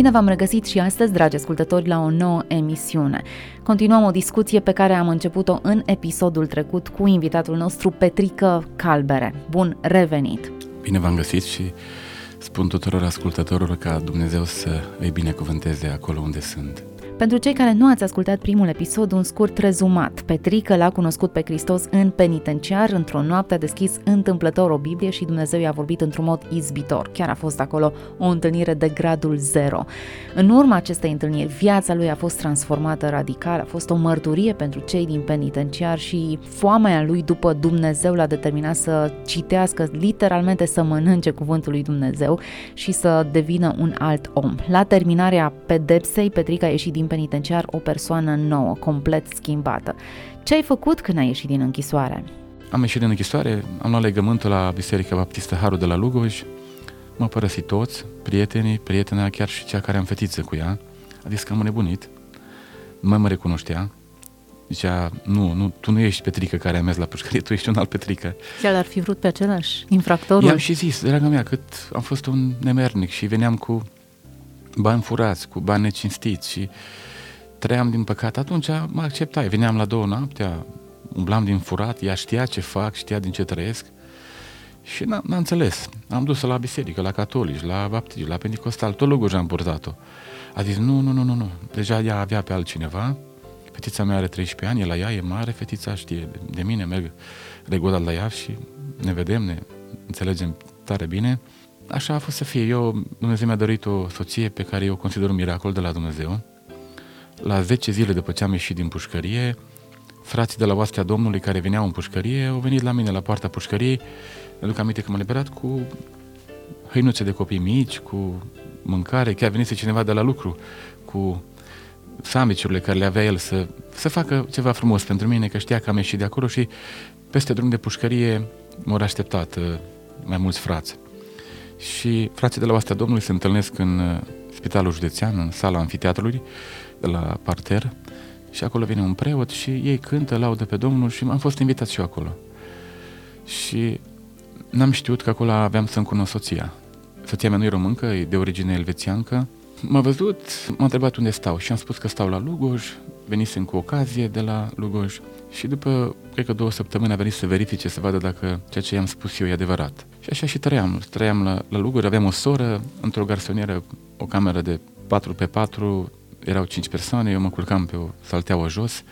Bine v-am regăsit și astăzi, dragi ascultători, la o nouă emisiune. Continuăm o discuție pe care am început-o în episodul trecut cu invitatul nostru, Petrică Calbere. Bun revenit! Bine v-am găsit și spun tuturor ascultătorilor ca Dumnezeu să îi binecuvânteze acolo unde sunt. Pentru cei care nu ați ascultat primul episod, un scurt rezumat. Petrică l-a cunoscut pe Hristos în penitenciar, într-o noapte a deschis întâmplător o Biblie și Dumnezeu i-a vorbit într-un mod izbitor. Chiar a fost acolo o întâlnire de gradul zero. În urma acestei întâlniri, viața lui a fost transformată radical, a fost o mărturie pentru cei din penitenciar și foamea lui după Dumnezeu l-a determinat să citească, literalmente să mănânce cuvântul lui Dumnezeu și să devină un alt om. La terminarea pedepsei, Petrica a ieșit din penitenciar o persoană nouă, complet schimbată. Ce ai făcut când ai ieșit din închisoare? Am ieșit din închisoare, am luat legământul la Biserica Baptistă Harul de la Lugoj, m-au părăsit toți, prietenii, prietena, chiar și cea care am fetiță cu ea, a zis că am nebunit, nu mai mă recunoștea, Zicea, nu, nu, tu nu ești Petrică care a mers la pușcărie, tu ești un alt Petrică. Și el ar fi vrut pe același infractorul? I-am și zis, draga mea, cât am fost un nemernic și veneam cu bani furați, cu bani necinstiți și trăiam din păcat, atunci mă acceptai. Veneam la două noaptea, umblam din furat, ea știa ce fac, știa din ce trăiesc și n-am, n-am înțeles. Am dus-o la biserică, la catolici, la baptiști, la pentecostal, tot Luguj am purtat-o. A zis, nu, nu, nu, nu, nu, deja ea avea pe altcineva, fetița mea are 13 ani, e la ea, e mare, fetița știe de, de mine, merg regulat la ea și ne vedem, ne înțelegem tare bine. Așa a fost să fie. Eu, Dumnezeu mi-a dorit o soție pe care eu o consider un miracol de la Dumnezeu. La 10 zile după ce am ieșit din pușcărie, frații de la oastea Domnului care veneau în pușcărie au venit la mine la poarta pușcăriei. Mi-aduc aminte că m-a liberat cu hăinuțe de copii mici, cu mâncare, chiar venise cineva de la lucru cu sandvișurile care le avea el să, să facă ceva frumos pentru mine, că știa că am ieșit de acolo și peste drum de pușcărie m-au așteptat uh, mai mulți frați. Și frații de la Oastea Domnului se întâlnesc în uh, spitalul județean, în sala anfiteatrului, de la parter, și acolo vine un preot și ei cântă, laudă pe Domnul și am fost invitat și eu acolo. Și n-am știut că acolo aveam să-mi cunosc soția. Soția mea nu e româncă, e de origine elvețiancă. M-a văzut, m-a întrebat unde stau și am spus că stau la Lugoj, venisem cu ocazie de la Lugoj și după, cred că două săptămâni a venit să verifice, să vadă dacă ceea ce i-am spus eu e adevărat. Și așa și trăiam. Trăiam la, la Luguri, aveam o soră, într-o garsonieră, o cameră de 4 pe 4 erau 5 persoane, eu mă culcam pe o salteaua jos,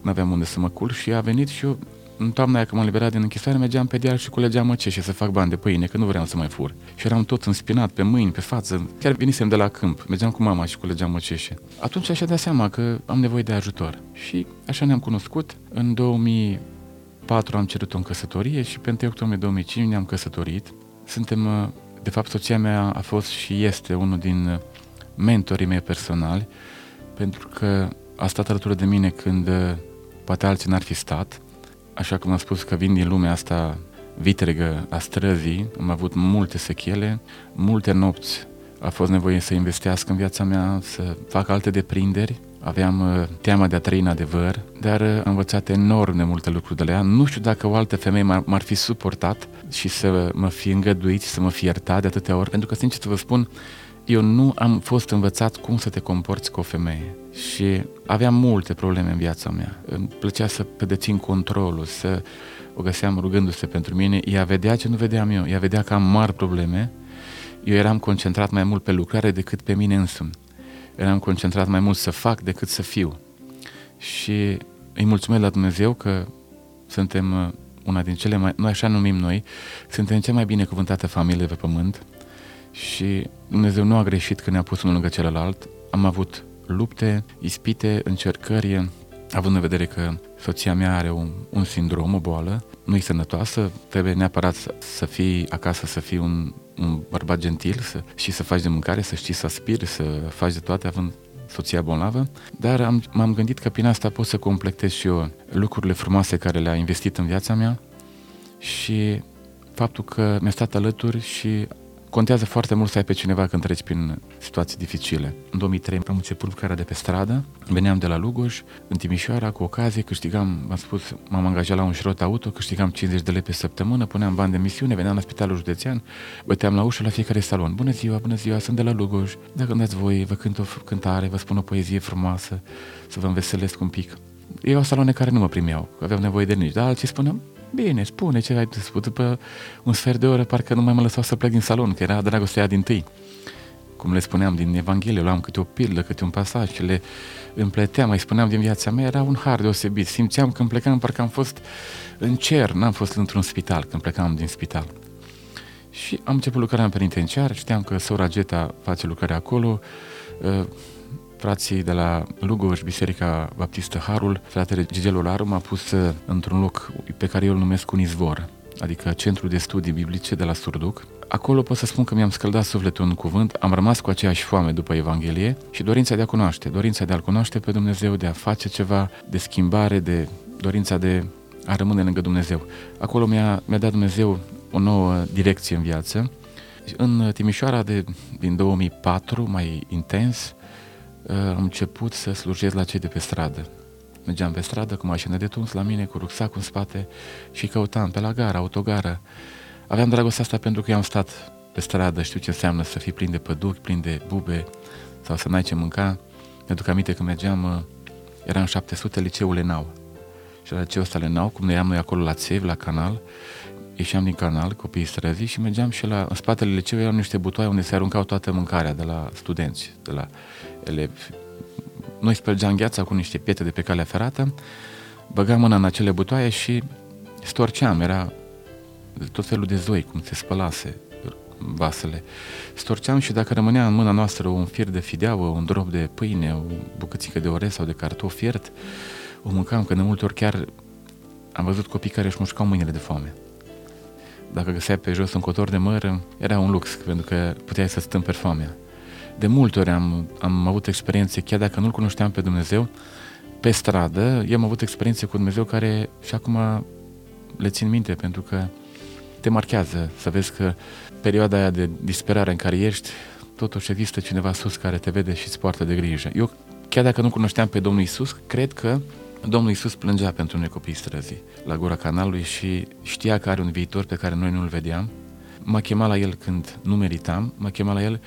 nu aveam unde să mă culc și a venit și eu în toamna aia când m-am liberat din închisoare, mergeam pe deal și culegeam măceșe să fac bani de pâine, că nu vreau să mai fur. Și eram tot înspinat pe mâini, pe față. Chiar venisem de la câmp, mergeam cu mama și culegeam măceșe. Atunci așa dat seama că am nevoie de ajutor. Și așa ne-am cunoscut. În 2000 2004 am cerut-o în căsătorie și pe 1 octombrie 2005 ne-am căsătorit. Suntem, uh, de fapt, soția mea a fost și este unul din uh, mentorii mei personali, pentru că a stat alături de mine când uh, poate alții n-ar fi stat. Așa cum am spus că vin din lumea asta vitregă a străzii, am avut multe sechele, multe nopți. A fost nevoie să investească în viața mea, să fac alte deprinderi. Aveam uh, teama de a trăi în adevăr, dar uh, am învățat enorm de multe lucruri de la ea. Nu știu dacă o altă femeie m-ar, m-ar fi suportat și să mă fi îngăduit, să mă fi iertat de atâtea ori, pentru că, sincer să vă spun, eu nu am fost învățat cum să te comporți cu o femeie și aveam multe probleme în viața mea. Îmi plăcea să pedețin controlul, să o găseam rugându-se pentru mine. Ea vedea ce nu vedeam eu, ea vedea că am mari probleme. Eu eram concentrat mai mult pe lucrare decât pe mine însumi eram concentrat mai mult să fac decât să fiu. Și îi mulțumesc la Dumnezeu că suntem uh, una din cele mai, noi așa numim noi, suntem cea mai binecuvântată familie pe pământ și Dumnezeu nu a greșit când ne-a pus unul lângă celălalt. Am avut lupte, ispite, încercări, având în vedere că soția mea are un, un sindrom, o boală, nu-i sănătoasă, trebuie neapărat să, să fii acasă, să fii un, un bărbat gentil să, și să faci de mâncare, să știi să aspiri, să faci de toate, având soția bolnavă, dar am, m-am gândit că prin asta pot să completez și eu lucrurile frumoase care le-a investit în viața mea și faptul că mi-a stat alături și Contează foarte mult să ai pe cineva când treci prin situații dificile. În 2003 am început lucrarea de pe stradă, veneam de la Lugoj, în Timișoara, cu ocazie, câștigam, am spus, m-am angajat la un șirot auto, câștigam 50 de lei pe săptămână, puneam bani de misiune, veneam la spitalul județean, băteam la ușă la fiecare salon. Bună ziua, bună ziua, sunt de la Lugoj. Dacă îmi dați voi, vă cânt o cântare, vă spun o poezie frumoasă, să vă înveselesc un pic. Eu saloane care nu mă primeau, aveau nevoie de nici, dar alții spuneau, Bine, spune ce ai de spus. După un sfert de oră, parcă nu mai mă lăsau să plec din salon, că era dragostea din tâi. Cum le spuneam din Evanghelie, luam câte o pildă, câte un pasaj și le împleteam, mai spuneam din viața mea, era un har deosebit. Simțeam când plecam, parcă am fost în cer, n-am fost într-un spital când plecam din spital. Și am început lucrarea în penitenciar, știam că sora Geta face lucrarea acolo, frații de la Lugoj, Biserica Baptistă Harul, fratele Gigel Olaru m-a pus uh, într-un loc pe care eu îl numesc un izvor, adică Centrul de Studii Biblice de la Surduc. Acolo pot să spun că mi-am scăldat sufletul în cuvânt, am rămas cu aceeași foame după Evanghelie și dorința de a cunoaște, dorința de a-L cunoaște pe Dumnezeu, de a face ceva de schimbare, de dorința de a rămâne lângă Dumnezeu. Acolo mi-a, mi-a dat Dumnezeu o nouă direcție în viață. În Timișoara de, din 2004, mai intens, am început să slujesc la cei de pe stradă. Mergeam pe stradă cu mașină de tuns la mine, cu rucsac în spate și căutam pe la gara, autogară. Aveam dragostea asta pentru că eu am stat pe stradă, știu ce înseamnă să fii plin de păduchi, plin de bube sau să n-ai ce mânca. Mi-aduc aminte că mergeam, eram 700 liceul Lenau. Și la liceul ăsta Lenau, cum ne eram noi acolo la Țev, la canal, ieșeam din canal, copiii străzii și mergeam și la, în spatele liceului erau niște butoaie unde se aruncau toată mâncarea de la studenți, de la elevi. Noi spărgeam gheața cu niște pietre de pe calea ferată, băgam mâna în acele butoaie și storceam, era tot felul de zoi, cum se spălase vasele. Storceam și dacă rămânea în mâna noastră un fir de fideavă, un drop de pâine, o bucățică de orez sau de cartof fiert, o mâncam, că de multe ori chiar am văzut copii care își mușcau mâinile de foame dacă găseai pe jos un cotor de măr, era un lux, pentru că puteai să stăm pe foamea. De multe ori am, am avut experiențe, chiar dacă nu-L cunoșteam pe Dumnezeu, pe stradă, eu am avut experiențe cu Dumnezeu care și acum le țin minte, pentru că te marchează să vezi că perioada aia de disperare în care ești, totuși există cineva sus care te vede și îți poartă de grijă. Eu, chiar dacă nu cunoșteam pe Domnul Isus, cred că Domnul Iisus plângea pentru noi copii străzii la gura canalului și știa că are un viitor pe care noi nu-l vedeam. M-a chemat la el când nu meritam, m-a chemat la el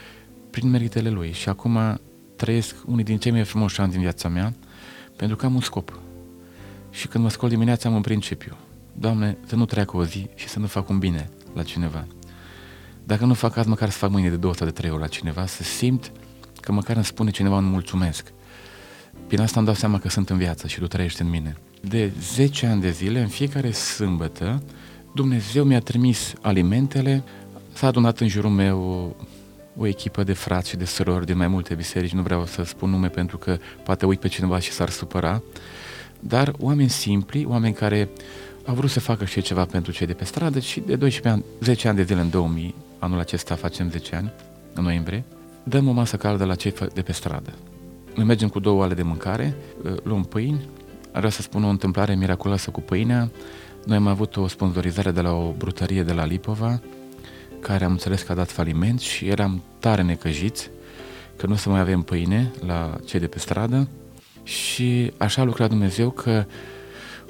prin meritele lui și acum trăiesc unii din cei mai frumoși ani din viața mea pentru că am un scop. Și când mă scol dimineața am un principiu. Doamne, să nu treacă o zi și să nu fac un bine la cineva. Dacă nu fac azi, măcar să fac mâine de două sau de trei ori la cineva, să simt că măcar îmi spune cineva un mulțumesc. Prin asta îmi dau seama că sunt în viață și tu trăiești în mine. De 10 ani de zile, în fiecare sâmbătă, Dumnezeu mi-a trimis alimentele, s-a adunat în jurul meu o, o echipă de frați și de surori din mai multe biserici, nu vreau să spun nume pentru că poate uit pe cineva și s-ar supăra, dar oameni simpli, oameni care au vrut să facă și ceva pentru cei de pe stradă și de 12 ani, 10 ani de zile în 2000, anul acesta facem 10 ani, în noiembrie, dăm o masă caldă la cei de pe stradă. Noi mergem cu două oale de mâncare, uh, luăm pâini, vreau să spun o întâmplare miraculoasă cu pâinea. Noi am avut o sponsorizare de la o brutărie de la Lipova, care am înțeles că a dat faliment și eram tare necăjiți că nu o să mai avem pâine la cei de pe stradă și așa a lucrat Dumnezeu că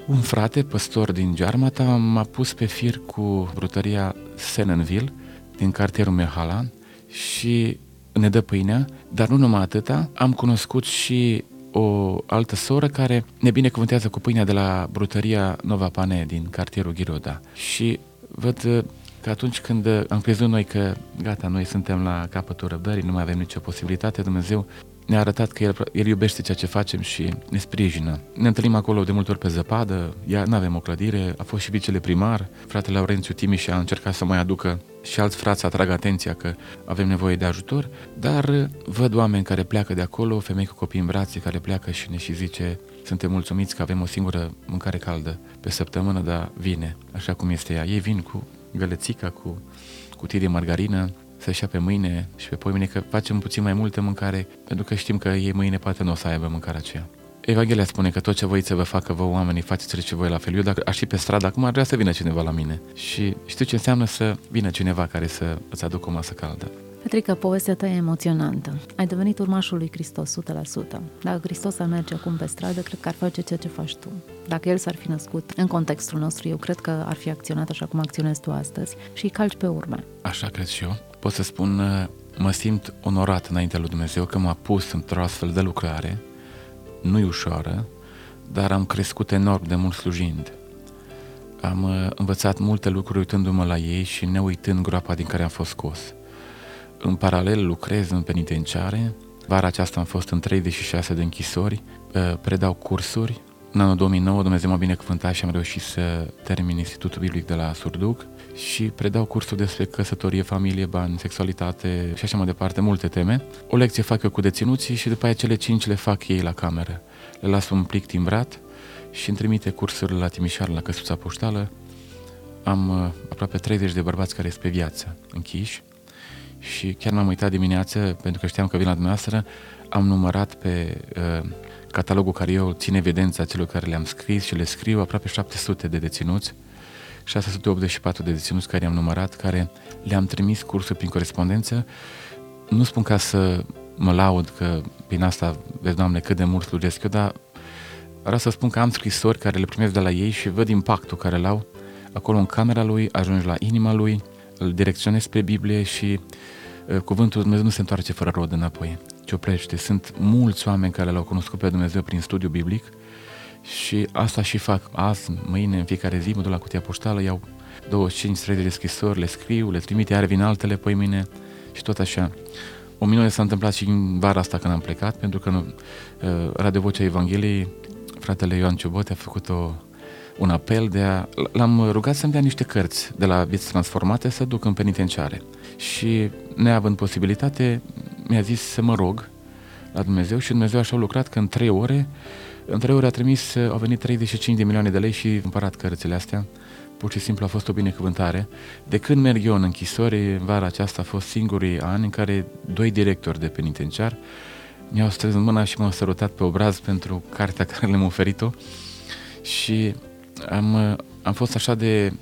un frate, păstor din Gearmata, m-a pus pe fir cu brutăria Senenville din cartierul Mehalan și ne dă pâinea, dar nu numai atâta, am cunoscut și o altă soră care ne binecuvântează cu pâinea de la brutăria Nova Pane din cartierul Ghiroda. Și văd uh, că atunci când uh, am crezut noi că gata, noi suntem la capătul răbdării, nu mai avem nicio posibilitate, Dumnezeu ne-a arătat că el, el iubește ceea ce facem și ne sprijină. Ne întâlnim acolo de multe ori pe zăpadă, ea nu avem o clădire, a fost și vicele primar, fratele Laurențiu Timiș a încercat să mai aducă și alți frați atrag atenția că avem nevoie de ajutor, dar văd oameni care pleacă de acolo, femei cu copii în brațe care pleacă și ne și zice suntem mulțumiți că avem o singură mâncare caldă pe săptămână, dar vine, așa cum este ea. Ei vin cu gălețica, cu cutii de margarină, să-și ia pe mâine și pe poimine că facem puțin mai multă mâncare pentru că știm că ei mâine poate nu o să aibă mâncarea aceea. Evanghelia spune că tot ce voiți să vă facă vă oamenii, faceți ce voi la fel. Eu dacă aș fi pe stradă, acum ar vrea să vină cineva la mine. Și știu ce înseamnă să vină cineva care să îți aducă o masă caldă. Petrica, povestea ta e emoționantă. Ai devenit urmașul lui Hristos 100%. Dacă Hristos ar merge acum pe stradă, cred că ar face ceea ce faci tu. Dacă El s-ar fi născut în contextul nostru, eu cred că ar fi acționat așa cum acționezi tu astăzi și îi calci pe urme. Așa cred și eu. Pot să spun, mă simt onorat înaintea lui Dumnezeu că m-a pus într-o astfel de lucrare nu-i ușoară, dar am crescut enorm de mult slujind. Am uh, învățat multe lucruri uitându-mă la ei și ne uitând groapa din care am fost scos. În paralel lucrez în penitenciare, vara aceasta am fost în 36 de închisori, uh, predau cursuri. În anul 2009 Dumnezeu m-a binecuvântat și am reușit să termin Institutul Biblic de la Surduc și predau cursuri despre căsătorie, familie, bani, sexualitate și așa mai departe, multe teme. O lecție fac eu cu deținuții și după aceea cele cinci le fac ei la cameră. Le las un plic timbrat și îmi trimite cursurile la Timișoara, la Căsuța Poștală. Am uh, aproape 30 de bărbați care sunt pe viață închiși și chiar m-am uitat dimineață, pentru că știam că vin la dumneavoastră, am numărat pe uh, catalogul care eu țin evidența celor care le-am scris și le scriu aproape 700 de deținuți 684 de deținuți care i-am numărat, care le-am trimis cursuri prin corespondență. Nu spun ca să mă laud că prin asta, vezi, Doamne, cât de mult slujesc eu, dar vreau să spun că am scrisori care le primesc de la ei și văd impactul care l-au acolo în camera lui, ajungi la inima lui, îl direcționez spre Biblie și uh, cuvântul Dumnezeu nu se întoarce fără rod înapoi, ci oprește. Sunt mulți oameni care l-au cunoscut pe Dumnezeu prin studiu biblic și asta și fac azi, mâine, în fiecare zi, mă duc la cutia poștală, iau 25-30 de scrisori, le scriu, le trimit, iar vin altele pe mine și tot așa. O minune s-a întâmplat și în vara asta când am plecat, pentru că uh, Radio Vocea Evangheliei, fratele Ioan Ciubote a făcut o, un apel de a... L-am rugat să-mi dea niște cărți de la vieți transformate să duc în penitenciare. Și neavând posibilitate, mi-a zis să mă rog la Dumnezeu și Dumnezeu așa a lucrat că în trei ore în trei ore a trimis, au venit 35 de milioane de lei și împărat cărțile astea. Pur și simplu a fost o binecuvântare. De când merg eu în închisori, vara aceasta a fost singurii ani în care doi directori de penitenciar mi-au strâns mâna și m-au sărutat pe obraz pentru cartea care le-am oferit-o și am, am fost așa de,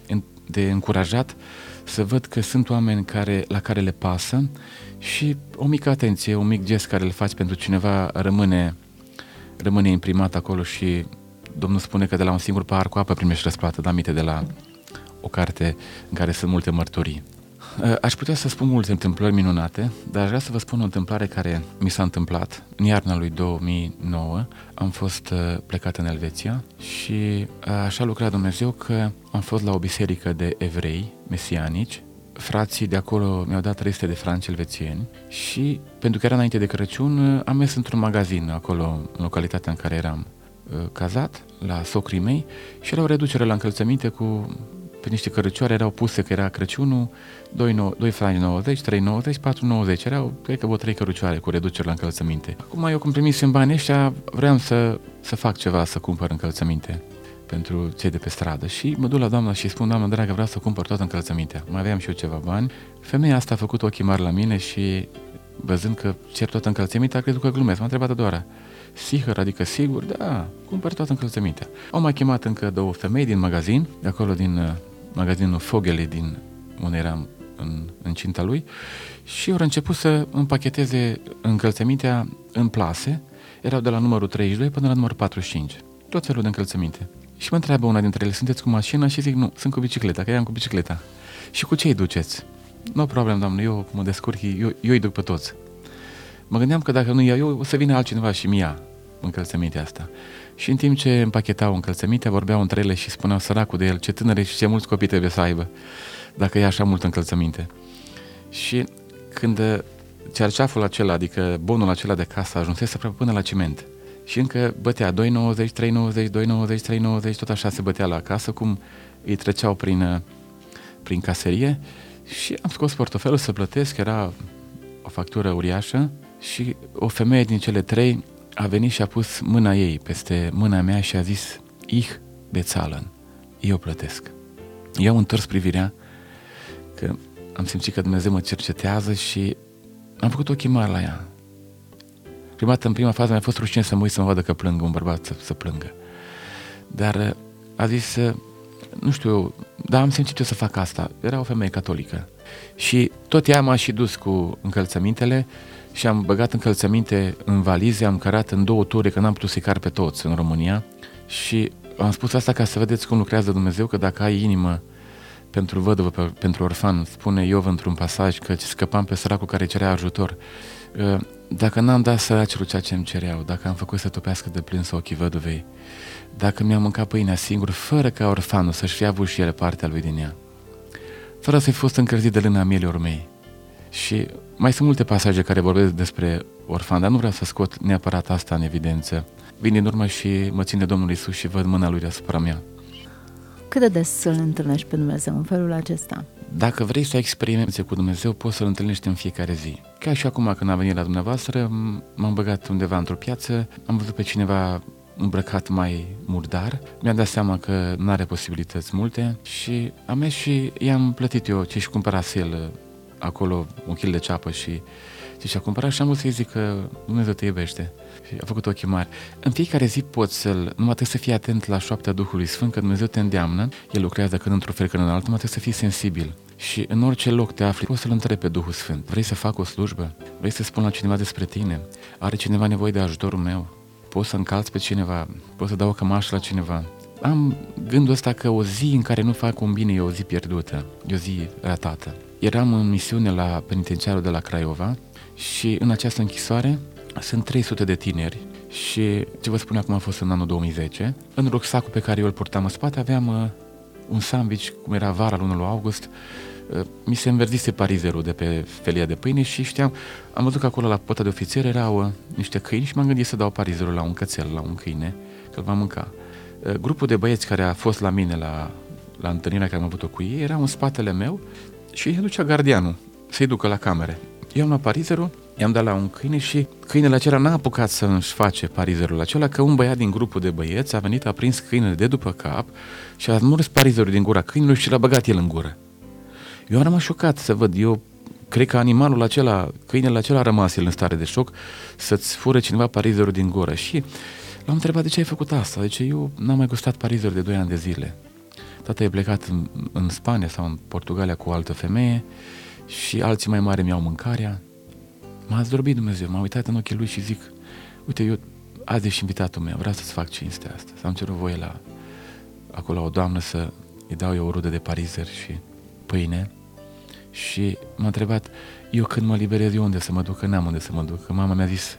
de încurajat să văd că sunt oameni care, la care le pasă și o mică atenție, un mic gest care îl faci pentru cineva rămâne rămâne imprimat acolo și Domnul spune că de la un singur pahar cu apă primești răsplată, da aminte de la o carte în care sunt multe mărturii. Uh, aș putea să spun multe întâmplări minunate, dar aș vrea să vă spun o întâmplare care mi s-a întâmplat. În iarna lui 2009 am fost uh, plecat în Elveția și uh, așa lucra Dumnezeu că am fost la o biserică de evrei mesianici frații de acolo mi-au dat reste de franci elvețieni și, pentru că era înainte de Crăciun, am mers într-un magazin acolo, în localitatea în care eram uh, cazat, la socrii mei, și era o reducere la încălțăminte cu pe niște cărăcioare erau puse că era Crăciunul, 2, 9, 2 franci 90, 3 90, 4 90, erau, cred că vreo 3 cărăcioare cu reducere la încălțăminte. Acum eu când primisem banii ăștia, vreau să, să fac ceva, să cumpăr încălțăminte pentru cei de pe stradă și mă duc la doamna și spun, doamna dragă, vreau să cumpăr toată încălțămintea. Mai aveam și eu ceva bani. Femeia asta a făcut ochii mari la mine și văzând că cer toată încălțămintea, a crezut că glumesc. M-a întrebat a doua oară. Sihăr, adică sigur? Da, cumpăr toată încălțămintea. Au mai chemat încă două femei din magazin, de acolo din uh, magazinul Fogele din unde eram în, în cinta lui și au început să împacheteze încălțămintea în plase. Erau de la numărul 32 până la numărul 45. Tot felul de încălțăminte. Și mă întreabă una dintre ele, sunteți cu mașina? Și zic, nu, sunt cu bicicleta, că am cu bicicleta. Și cu ce îi duceți? Nu problem, doamnă, eu mă descurc, eu, eu îi duc pe toți. Mă gândeam că dacă nu iau eu, o să vină altcineva și mi ia încălțămintea asta. Și în timp ce împachetau încălțămintea, vorbeau între ele și spuneau săracul de el, ce tânăre și ce mulți copii trebuie să aibă, dacă e așa mult încălțăminte. Și când cerceaful acela, adică bonul acela de casă, ajunsese până la ciment, și încă bătea 2,90, 3,90, 2,90, 3,90, tot așa se bătea la casă, cum îi treceau prin, uh, prin caserie și am scos portofelul să plătesc, era o factură uriașă și o femeie din cele trei a venit și a pus mâna ei peste mâna mea și a zis Ich bețalăn, eu plătesc. Eu am întors privirea că am simțit că Dumnezeu mă cercetează și am făcut ochii mari la ea. Prima dată, în prima fază, mi-a fost rușine să mă uit să mă vadă că plângă un bărbat să, să plângă. Dar uh, a zis, uh, nu știu eu, dar am simțit eu să fac asta. Era o femeie catolică. Și tot ea m-a și dus cu încălțămintele și am băgat încălțăminte în valize, am cărat în două ture, că n-am putut să-i car pe toți în România. Și am spus asta ca să vedeți cum lucrează Dumnezeu, că dacă ai inimă pentru văduvă, pentru orfan, spune Iov într-un pasaj că scăpam pe săracul care cerea ajutor. Uh, dacă n-am dat săracilor ceea ce îmi cereau, dacă am făcut să topească de plâns ochii văduvei, dacă mi-am mâncat pâinea singur, fără ca orfanul să-și fie avut și el partea lui din ea, fără să-i fost încălzit de lâna mielor mei. Și mai sunt multe pasaje care vorbesc despre orfan, dar nu vreau să scot neapărat asta în evidență. Vin din urmă și mă ține Domnul Isus și văd mâna Lui deasupra mea. Cât de des să-L întâlnești pe Dumnezeu în felul acesta? Dacă vrei să ai experiențe cu Dumnezeu, poți să-L întâlnești în fiecare zi. Ca și acum când am venit la dumneavoastră, m-am băgat undeva într-o piață, am văzut pe cineva îmbrăcat mai murdar. Mi-am dat seama că nu are posibilități multe și am mers și i-am plătit eu ce și cumpărase el acolo un kil de ceapă și ce și-a cumpărat și am vrut să-i zic că Dumnezeu te iubește. Și a făcut ochii mari. În fiecare zi poți să-l, numai trebuie să fii atent la șoaptea Duhului Sfânt, că Dumnezeu te îndeamnă, El lucrează când într-o fel, când în altul, numai trebuie să fii sensibil. Și în orice loc te afli, poți să-L întrebi pe Duhul Sfânt. Vrei să fac o slujbă? Vrei să spun la cineva despre tine? Are cineva nevoie de ajutorul meu? Poți să încalți pe cineva? Poți să dau o cămașă la cineva? Am gândul ăsta că o zi în care nu fac un bine e o zi pierdută, e o zi ratată. Eram în misiune la penitenciarul de la Craiova și în această închisoare sunt 300 de tineri și ce vă spun acum a fost în anul 2010. În rucsacul pe care eu îl purtam în spate aveam uh, un sandwich, cum era vara luna lui august, uh, mi se înverzise parizerul de pe felia de pâine și știam, am văzut că acolo la pota de ofițer erau uh, niște câini și m-am gândit să dau parizerul la un cățel, la un câine, că îl va mânca. Uh, grupul de băieți care a fost la mine la, la întâlnirea care am avut-o cu ei era în spatele meu și îi ducea gardianul să-i ducă la camere. Eu am luat parizerul, i-am dat la un câine și câinele acela n-a apucat să își face parizerul acela, că un băiat din grupul de băieți a venit, a prins câinele de după cap și a murs parizerul din gura câinelui și l-a băgat el în gură. Eu am rămas șocat să văd, eu cred că animalul acela, câinele acela a rămas el în stare de șoc să-ți fure cineva parizerul din gură și l-am întrebat de ce ai făcut asta, de ce eu n-am mai gustat parizerul de 2 ani de zile. Tata e plecat în, în Spania sau în Portugalia cu o altă femeie și alții mai mari mi-au mâncarea. M-a zdrobit Dumnezeu, m-a uitat în ochii lui și zic, uite, eu azi ești invitatul meu, vreau să-ți fac cinstea asta. S-am cerut voie la acolo o doamnă să îi dau eu o rudă de parizer și pâine și m-a întrebat, eu când mă liberez, eu unde să mă duc, că n-am unde să mă duc. Că mama mi-a zis,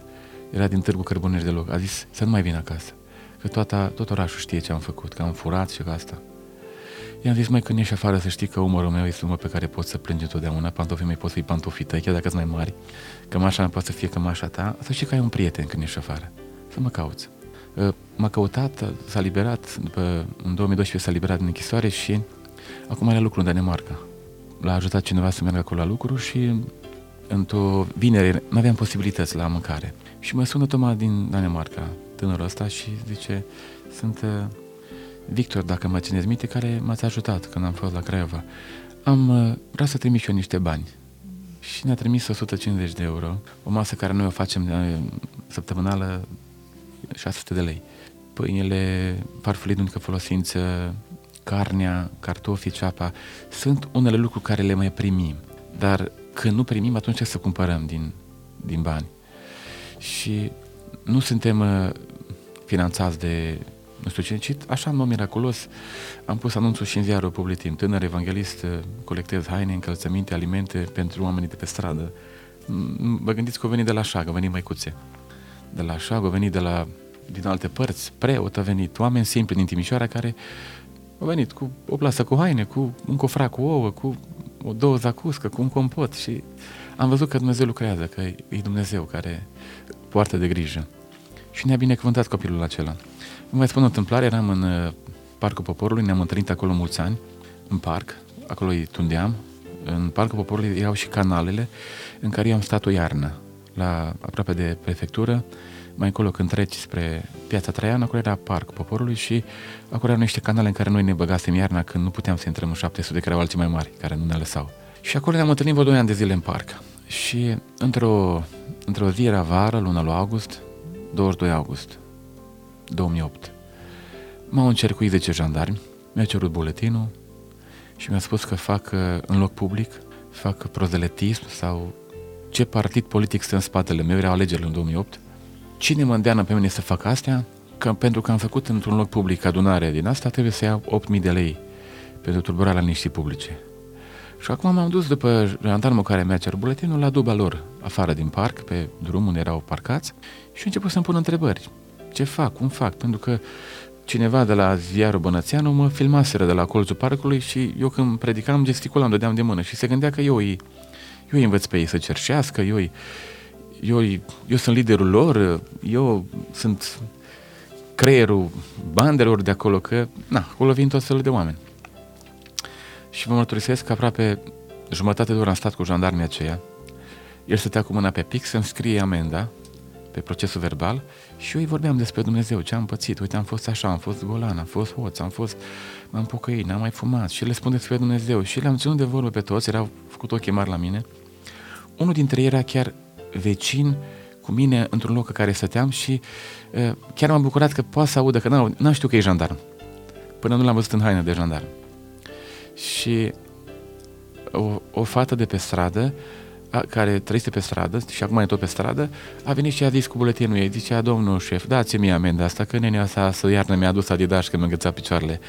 era din Târgu Cărbuneri de loc, a zis să nu mai vin acasă, că toată, tot orașul știe ce am făcut, că am furat și că asta. I-am zis, mai când ieși afară să știi că umărul meu este umăr pe care poți să plângi întotdeauna, pantofii mei pot fi pantofii tăi, chiar dacă sunt mai mari, cămașa mea poate să fie cămașa ta, să știi că ai un prieten când ieși afară, să mă cauți. Ă, m-a căutat, s-a liberat, după, în 2012 s-a liberat din închisoare și acum are lucru în Danemarca. L-a ajutat cineva să meargă acolo la lucru și într-o vinere nu aveam posibilități la mâncare. Și mă sună Toma din Danemarca, tânărul ăsta, și zice, sunt ă, Victor, dacă mă țineți minte, care m-ați ajutat când am fost la Craiova. Am uh, vrea să trimit și eu niște bani. Și ne-a trimis 150 de euro, o masă care noi o facem uh, săptămânală 600 de lei. Pâinile, farfurii de unică folosință, carnea, cartofii, ceapa, sunt unele lucruri care le mai primim. Dar când nu primim, atunci trebuie să cumpărăm din, din bani. Și nu suntem uh, finanțați de nu știu ce, ci așa în mod miraculos am pus anunțul și în ziarul Publitim, tânăr evanghelist, colectez haine, încălțăminte, alimente pentru oamenii de pe stradă. Vă gândiți că au venit de la Șag, au venit măicuțe. De la Șag, au venit de la, din alte părți, preot a venit, oameni simpli din Timișoara care au venit cu o plasă cu haine, cu un cofrac cu ouă, cu o două zacuscă, cu un compot și am văzut că Dumnezeu lucrează, că e Dumnezeu care poartă de grijă. Și ne-a binecuvântat copilul acela. Vă mai spun o întâmplare, eram în uh, Parcul Poporului, ne-am întâlnit acolo mulți ani, în parc, acolo îi tundeam. În Parcul Poporului erau și canalele în care eu am stat o iarnă, la aproape de prefectură, mai încolo când treci spre Piața Traian, acolo era Parc Poporului și acolo erau niște canale în care noi ne băgasem iarna când nu puteam să intrăm în 700, că erau alții mai mari, care nu ne lăsau. Și acolo ne-am întâlnit vreo 2 ani de zile în parc. Și într-o, într-o zi era vară, luna lui august, 22 august 2008. M-au încercuit 10 jandarmi, mi-a cerut buletinul și mi-a spus că fac uh, în loc public, fac prozeletism sau ce partid politic stă în spatele meu, erau alegerile în 2008. Cine mă îndeamnă pe mine să fac astea? Că pentru că am făcut într-un loc public adunare din asta, trebuie să iau 8.000 de lei pentru tulburarea liniștii publice. Și acum m-am dus după jandarmul care mi-a cerut buletinul la duba lor, afară din parc, pe drum unde erau parcați, și a început să-mi pun întrebări. Ce fac? Cum fac? Pentru că cineva de la ziarul Bănățeanu mă filmaseră de la colțul parcului și eu când predicam gesticulam, dădeam de mână și se gândea că eu îi, eu îi învăț pe ei să cerșească, eu, îi, eu, eu sunt liderul lor, eu sunt creierul bandelor de acolo, că na, acolo vin tot felul de oameni. Și vă mărturisesc că aproape jumătate de oră am stat cu jandarmii aceia. El stătea cu mâna pe pic să-mi scrie amenda pe procesul verbal și eu îi vorbeam despre Dumnezeu, ce am pățit. Uite, am fost așa, am fost golan, am fost hoț, am fost, m-am pocăit, n-am mai fumat și le spun despre Dumnezeu și le-am ținut de vorbă pe toți, erau făcut ochii mari la mine. Unul dintre ei era chiar vecin cu mine într-un loc în care stăteam și uh, chiar m-am bucurat că poate să audă că n-am știu că e jandarm. Până nu l-am văzut în haină de jandarm. Și o, o fată de pe stradă, a, care trăiește pe stradă și acum e tot pe stradă, a venit și a zis cu buletinul ei, zicea, domnul șef, dați-mi amenda asta, că nenea asta să iarnă mi-a adus Adidas că mi-a îngățat picioarele.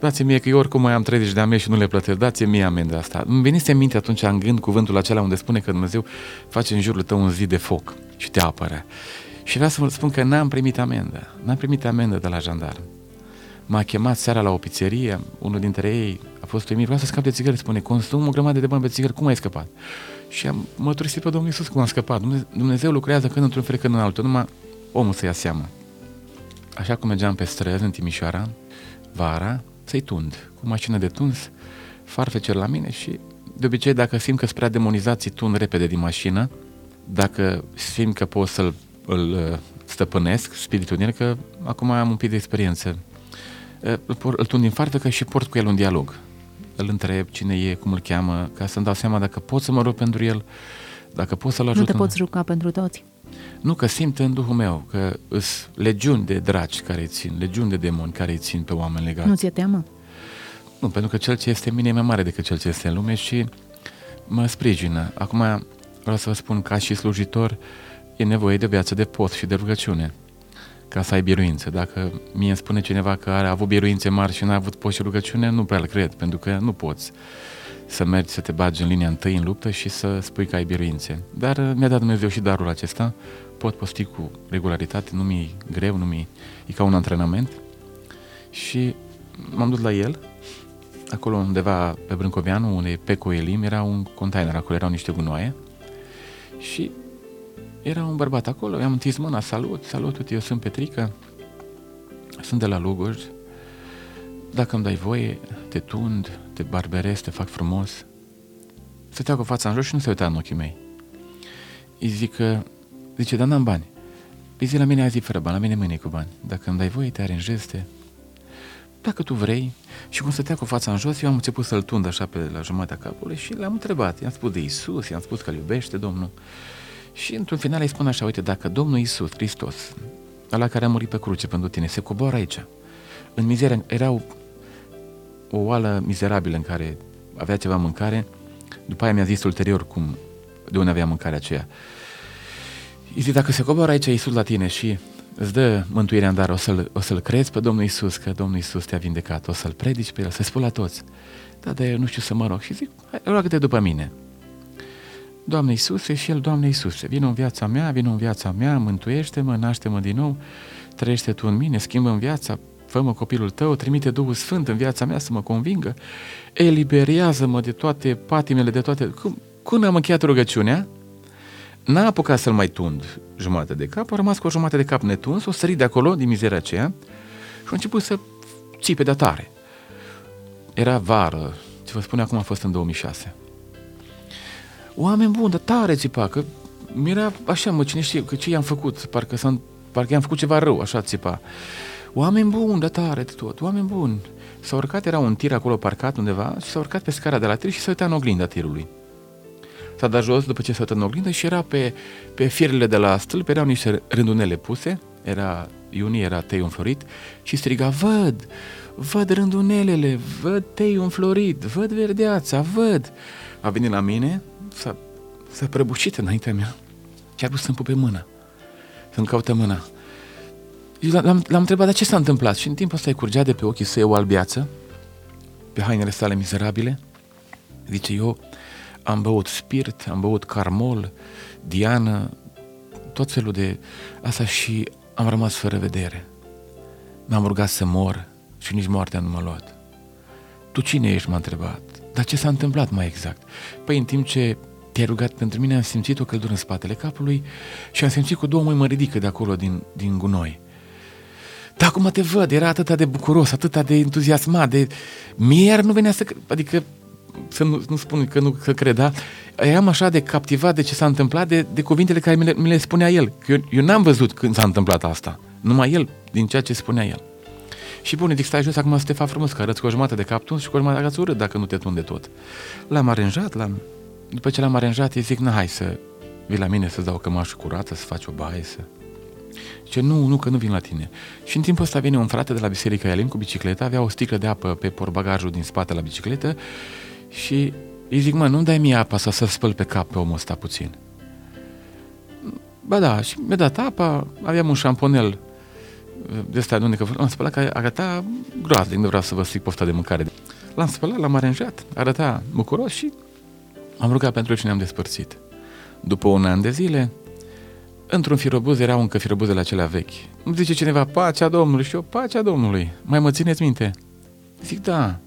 Dați-mi mie că eu oricum mai am 30 de ame și nu le plătesc, dați-mi mie amenda asta. Îmi venise în minte atunci în gând cuvântul acela unde spune că Dumnezeu face în jurul tău un zid de foc și te apără. Și vreau să vă spun că n-am primit amendă, n-am primit amendă de la jandarm. M-a chemat seara la o pizzerie, unul dintre ei a fost uimit, vreau să scap de țigări, spune, consum o grămadă de bani pe țigări, cum ai scăpat? Și am mărturisit pe Domnul Iisus cum am scăpat. Dumnezeu lucrează când într-un fel, când în altul, numai omul să ia seama. Așa cum mergeam pe străzi în Timișoara, vara, să-i tund, cu mașină de tuns, farfecer la mine și de obicei dacă simt că spre demonizații tund repede din mașină, dacă simt că pot să-l îl uh, stăpânesc, spiritul din că acum am un pic de experiență îl, îl tund din farfecă și port cu el un dialog. Îl întreb cine e, cum îl cheamă, ca să-mi dau seama dacă pot să mă rog pentru el, dacă pot să-l ajut. Nu te în... poți juca pentru toți. Nu, că simt în Duhul meu că sunt legiuni de draci care îi țin, legiuni de demoni care îi țin pe oameni legați. Nu ți-e teamă? Nu, pentru că cel ce este în mine e mai mare decât cel ce este în lume și mă sprijină. Acum vreau să vă spun, ca și slujitor, e nevoie de viață de post și de rugăciune ca să ai biruință. Dacă mie îmi spune cineva că are avut biruințe mari și n-a avut post și rugăciune, nu prea îl cred, pentru că nu poți să mergi să te bagi în linia întâi în luptă și să spui că ai biruințe. Dar uh, mi-a dat Dumnezeu și darul acesta, pot posti cu regularitate, nu mi-e greu, nu mi e ca un antrenament și m-am dus la el, acolo undeva pe Brâncoveanu, unde pe Coelim, era un container, acolo erau niște gunoaie și era un bărbat acolo, i-am întins mâna, salut, salut, uite, eu sunt Petrica, sunt de la Lugoj, dacă îmi dai voie, te tund, te barberez, te fac frumos. Stătea cu fața în jos și nu se uita în ochii mei. Îi zic că, zice, dar n-am bani. Îi zic la mine azi fără bani, la mine mâine cu bani. Dacă îmi dai voie, te aranjezi, te... Dacă tu vrei. Și cum stătea cu fața în jos, eu am început să-l tund așa pe la jumătatea capului și l-am întrebat. I-am spus de Isus, i-am spus că îl iubește Domnul. Și într-un final îi spun așa, uite, dacă Domnul Isus Hristos, la care a murit pe cruce pentru tine, se coboară aici, în mizerie, era o, o oală mizerabilă în care avea ceva mâncare, după aia mi-a zis ulterior cum, de unde avea mâncarea aceea. Îi zic, dacă se coboară aici Isus la tine și îți dă mântuirea în dar, o să-l, o să-l crezi pe Domnul Isus, că Domnul Isus te-a vindecat, o să-l predici pe el, să-i spui la toți. Da, dar eu nu știu să mă rog. Și zic, hai, roagă-te după mine. Doamne Iisuse și El, Doamne Iisuse, vină în viața mea, vină în viața mea, mântuiește-mă, naște-mă din nou, trăiește Tu în mine, schimbă în viața, fă-mă copilul Tău, trimite Duhul Sfânt în viața mea să mă convingă, eliberează-mă de toate patimele, de toate... Cum, cum am încheiat rugăciunea, n-a apucat să-l mai tund jumătate de cap, a rămas cu o jumătate de cap netuns, o sărit de acolo, din mizeria aceea, și a început să țipe de tare. Era vară, ce vă spune acum a fost în 2006 oameni buni, dar tare țipa, că mi-era așa, mă, cine știe, că ce i-am făcut, parcă, s parcă i-am făcut ceva rău, așa țipa. Oameni buni, de tare de tot, oameni buni. S-a urcat, era un tir acolo parcat undeva și s-a urcat pe scara de la tir și s-a uitat în oglinda tirului. S-a dat jos după ce s-a uitat în oglindă și era pe, pe fierile de la stâlp, erau niște rândunele puse, era iunie, era tei înflorit și striga, văd, văd rândunelele, văd tei înflorit, văd verdeața, văd. A venit la mine, s-a, s-a prăbușit înaintea mea și a pus să-mi pupe mâna, să-mi caută mâna. L-am, l-am întrebat, dar ce s-a întâmplat? Și în timpul ăsta îi curgea de pe ochii săi o albiață, pe hainele sale mizerabile. Zice, eu am băut spirit, am băut carmol, diană, tot felul de asta și am rămas fără vedere. M-am rugat să mor și nici moartea nu m-a luat. Tu cine ești, m-a întrebat. Dar ce s-a întâmplat mai exact? Păi în timp ce te-ai rugat pentru mine, am simțit o căldură în spatele capului și am simțit cu două mâini mă ridică de acolo din, din gunoi. Dar acum te văd, era atât de bucuros, atât de entuziasmat, de... Mie iar nu venea să... Adică, să nu, nu spun că nu că cred, da? Eram așa de captivat de ce s-a întâmplat, de, de cuvintele care mi le, mi le spunea el. Că eu, eu n-am văzut când s-a întâmplat asta. Numai el, din ceea ce spunea el. Și bun, zic, stai jos acum să te fac frumos, că arăți cu o jumătate de cap tuns și cu o jumătate arăți urât dacă nu te tunde tot. L-am aranjat, l-am... După ce l-am aranjat, îi zic, na, hai să vii la mine să-ți dau o cămașă curată, să faci o baie, să... Ce nu, nu, că nu vin la tine. Și în timpul ăsta vine un frate de la Biserica Elim cu bicicleta, avea o sticlă de apă pe porbagajul din spate la bicicletă și îi zic, mă, nu dai mie apa să, să spăl pe cap pe omul ăsta puțin. Ba da, și mi-a dat apa, aveam un șamponel de ăsta de că l-am spălat, că arăta groaznic, nu vreau să vă stric pofta de mâncare. L-am spălat, l-am aranjat, arăta bucuros și am rugat pentru el și ne-am despărțit. După un an de zile, într-un firobuz erau încă firobuzele acelea vechi. Îmi zice cineva, pacea Domnului și eu, pacea Domnului. Mai mă țineți minte? Zic, da,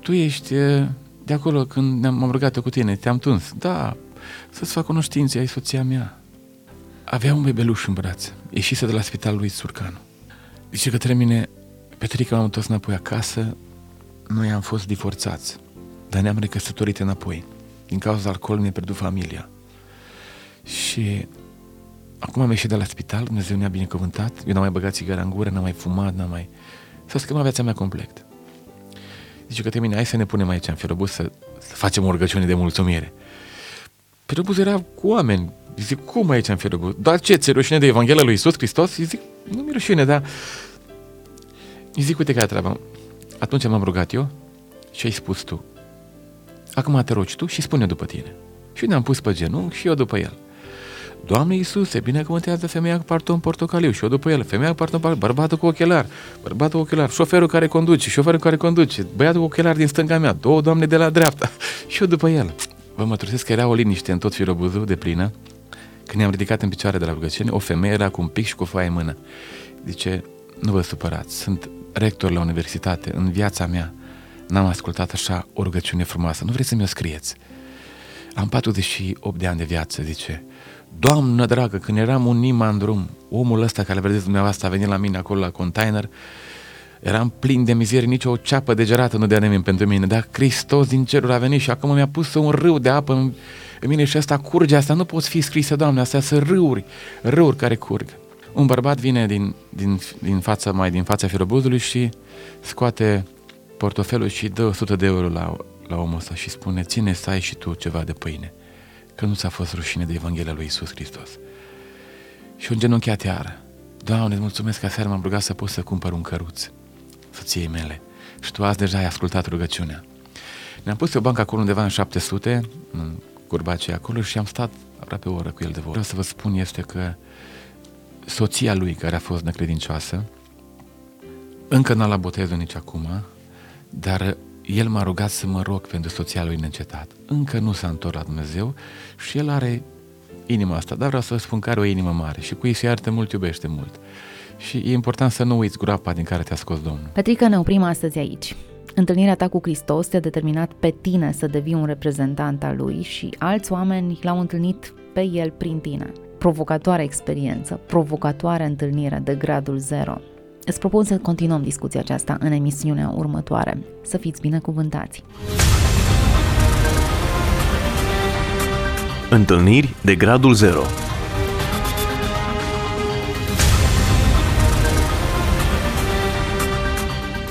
tu ești de acolo când m-am rugat cu tine, te-am tuns. Da, să-ți fac cunoștințe, ai soția mea. Avea un bebeluș în brațe, ieșise de la spitalul lui Surcanu. Zice către mine, Petrica m-am întors înapoi acasă, noi am fost divorțați, dar ne-am recăsătorit înapoi. Din cauza alcoolului ne-a pierdut familia. Și acum am ieșit de la spital, Dumnezeu ne-a binecuvântat, eu n-am mai băgat țigara în gură, n-am mai fumat, n-am mai... S-a schimbat viața mea complet. Zice către mine, hai să ne punem aici în Firobuz să, să facem o rugăciune de mulțumire. Firobuz era cu oameni, Zic, cum aici în Firobuz? Dar ce, ți rușine de Evanghelia lui Isus Hristos? Îi zic, nu mi rușine, dar... Îi zic, uite care treaba. Atunci m-am rugat eu și ai spus tu. Acum te rogi tu și spune după tine. Și ne-am pus pe genunchi și eu după el. Doamne Iisuse, binecuvântează femeia cu parton portocaliu și eu după el, femeia cu parton portocaliu, bărbatul cu ochelar, bărbatul cu ochelar, șoferul care conduce, șoferul care conduce, băiatul cu ochelar din stânga mea, două doamne de la dreapta și eu după el. Vă mătrusesc că era o liniște în tot firobuzul de plină când ne-am ridicat în picioare de la rugăciune, o femeie era cu un pic și cu o foaie în mână. Zice, nu vă supărați, sunt rector la universitate, în viața mea n-am ascultat așa o rugăciune frumoasă, nu vreți să mi-o scrieți? Am 48 de ani de viață, zice, Doamnă dragă, când eram un nima în drum, omul ăsta care vedeți dumneavoastră a venit la mine acolo la container, eram plin de mizerie, nici o ceapă de gerată nu dea nimeni pentru mine, dar Hristos din cerul a venit și acum mi-a pus un râu de apă în în mine și asta curge, asta nu poți fi scrisă, Doamne, astea sunt râuri, râuri care curg. Un bărbat vine din, din, din fața, mai din fața firobuzului și scoate portofelul și dă 100 de euro la, la omul ăsta și spune, ține să ai și tu ceva de pâine, că nu ți-a fost rușine de Evanghelia lui Isus Hristos. Și un genunchiat iară. Doamne, îți mulțumesc că aseară m-am rugat să pot să cumpăr un căruț soției mele. Și tu azi deja ai ascultat rugăciunea. Ne-am pus pe o bancă acolo undeva în 700, în curbace acolo și am stat aproape o oră cu el de vorbă. Vreau să vă spun este că soția lui, care a fost necredincioasă, încă n-a la botezul nici acum, dar el m-a rugat să mă rog pentru soția lui neîncetat. Încă nu s-a întors la Dumnezeu și el are inima asta, dar vreau să vă spun că are o inimă mare și cu ei se iartă mult, iubește mult. Și e important să nu uiți groapa din care te-a scos Domnul. Petrică, ne oprim astăzi aici. Întâlnirea ta cu Hristos te-a determinat pe tine să devii un reprezentant al lui și alți oameni l-au întâlnit pe el prin tine. Provocatoare experiență, provocatoare întâlnire de gradul 0. Îți propun să continuăm discuția aceasta în emisiunea următoare. Să fiți binecuvântați! Întâlniri de gradul 0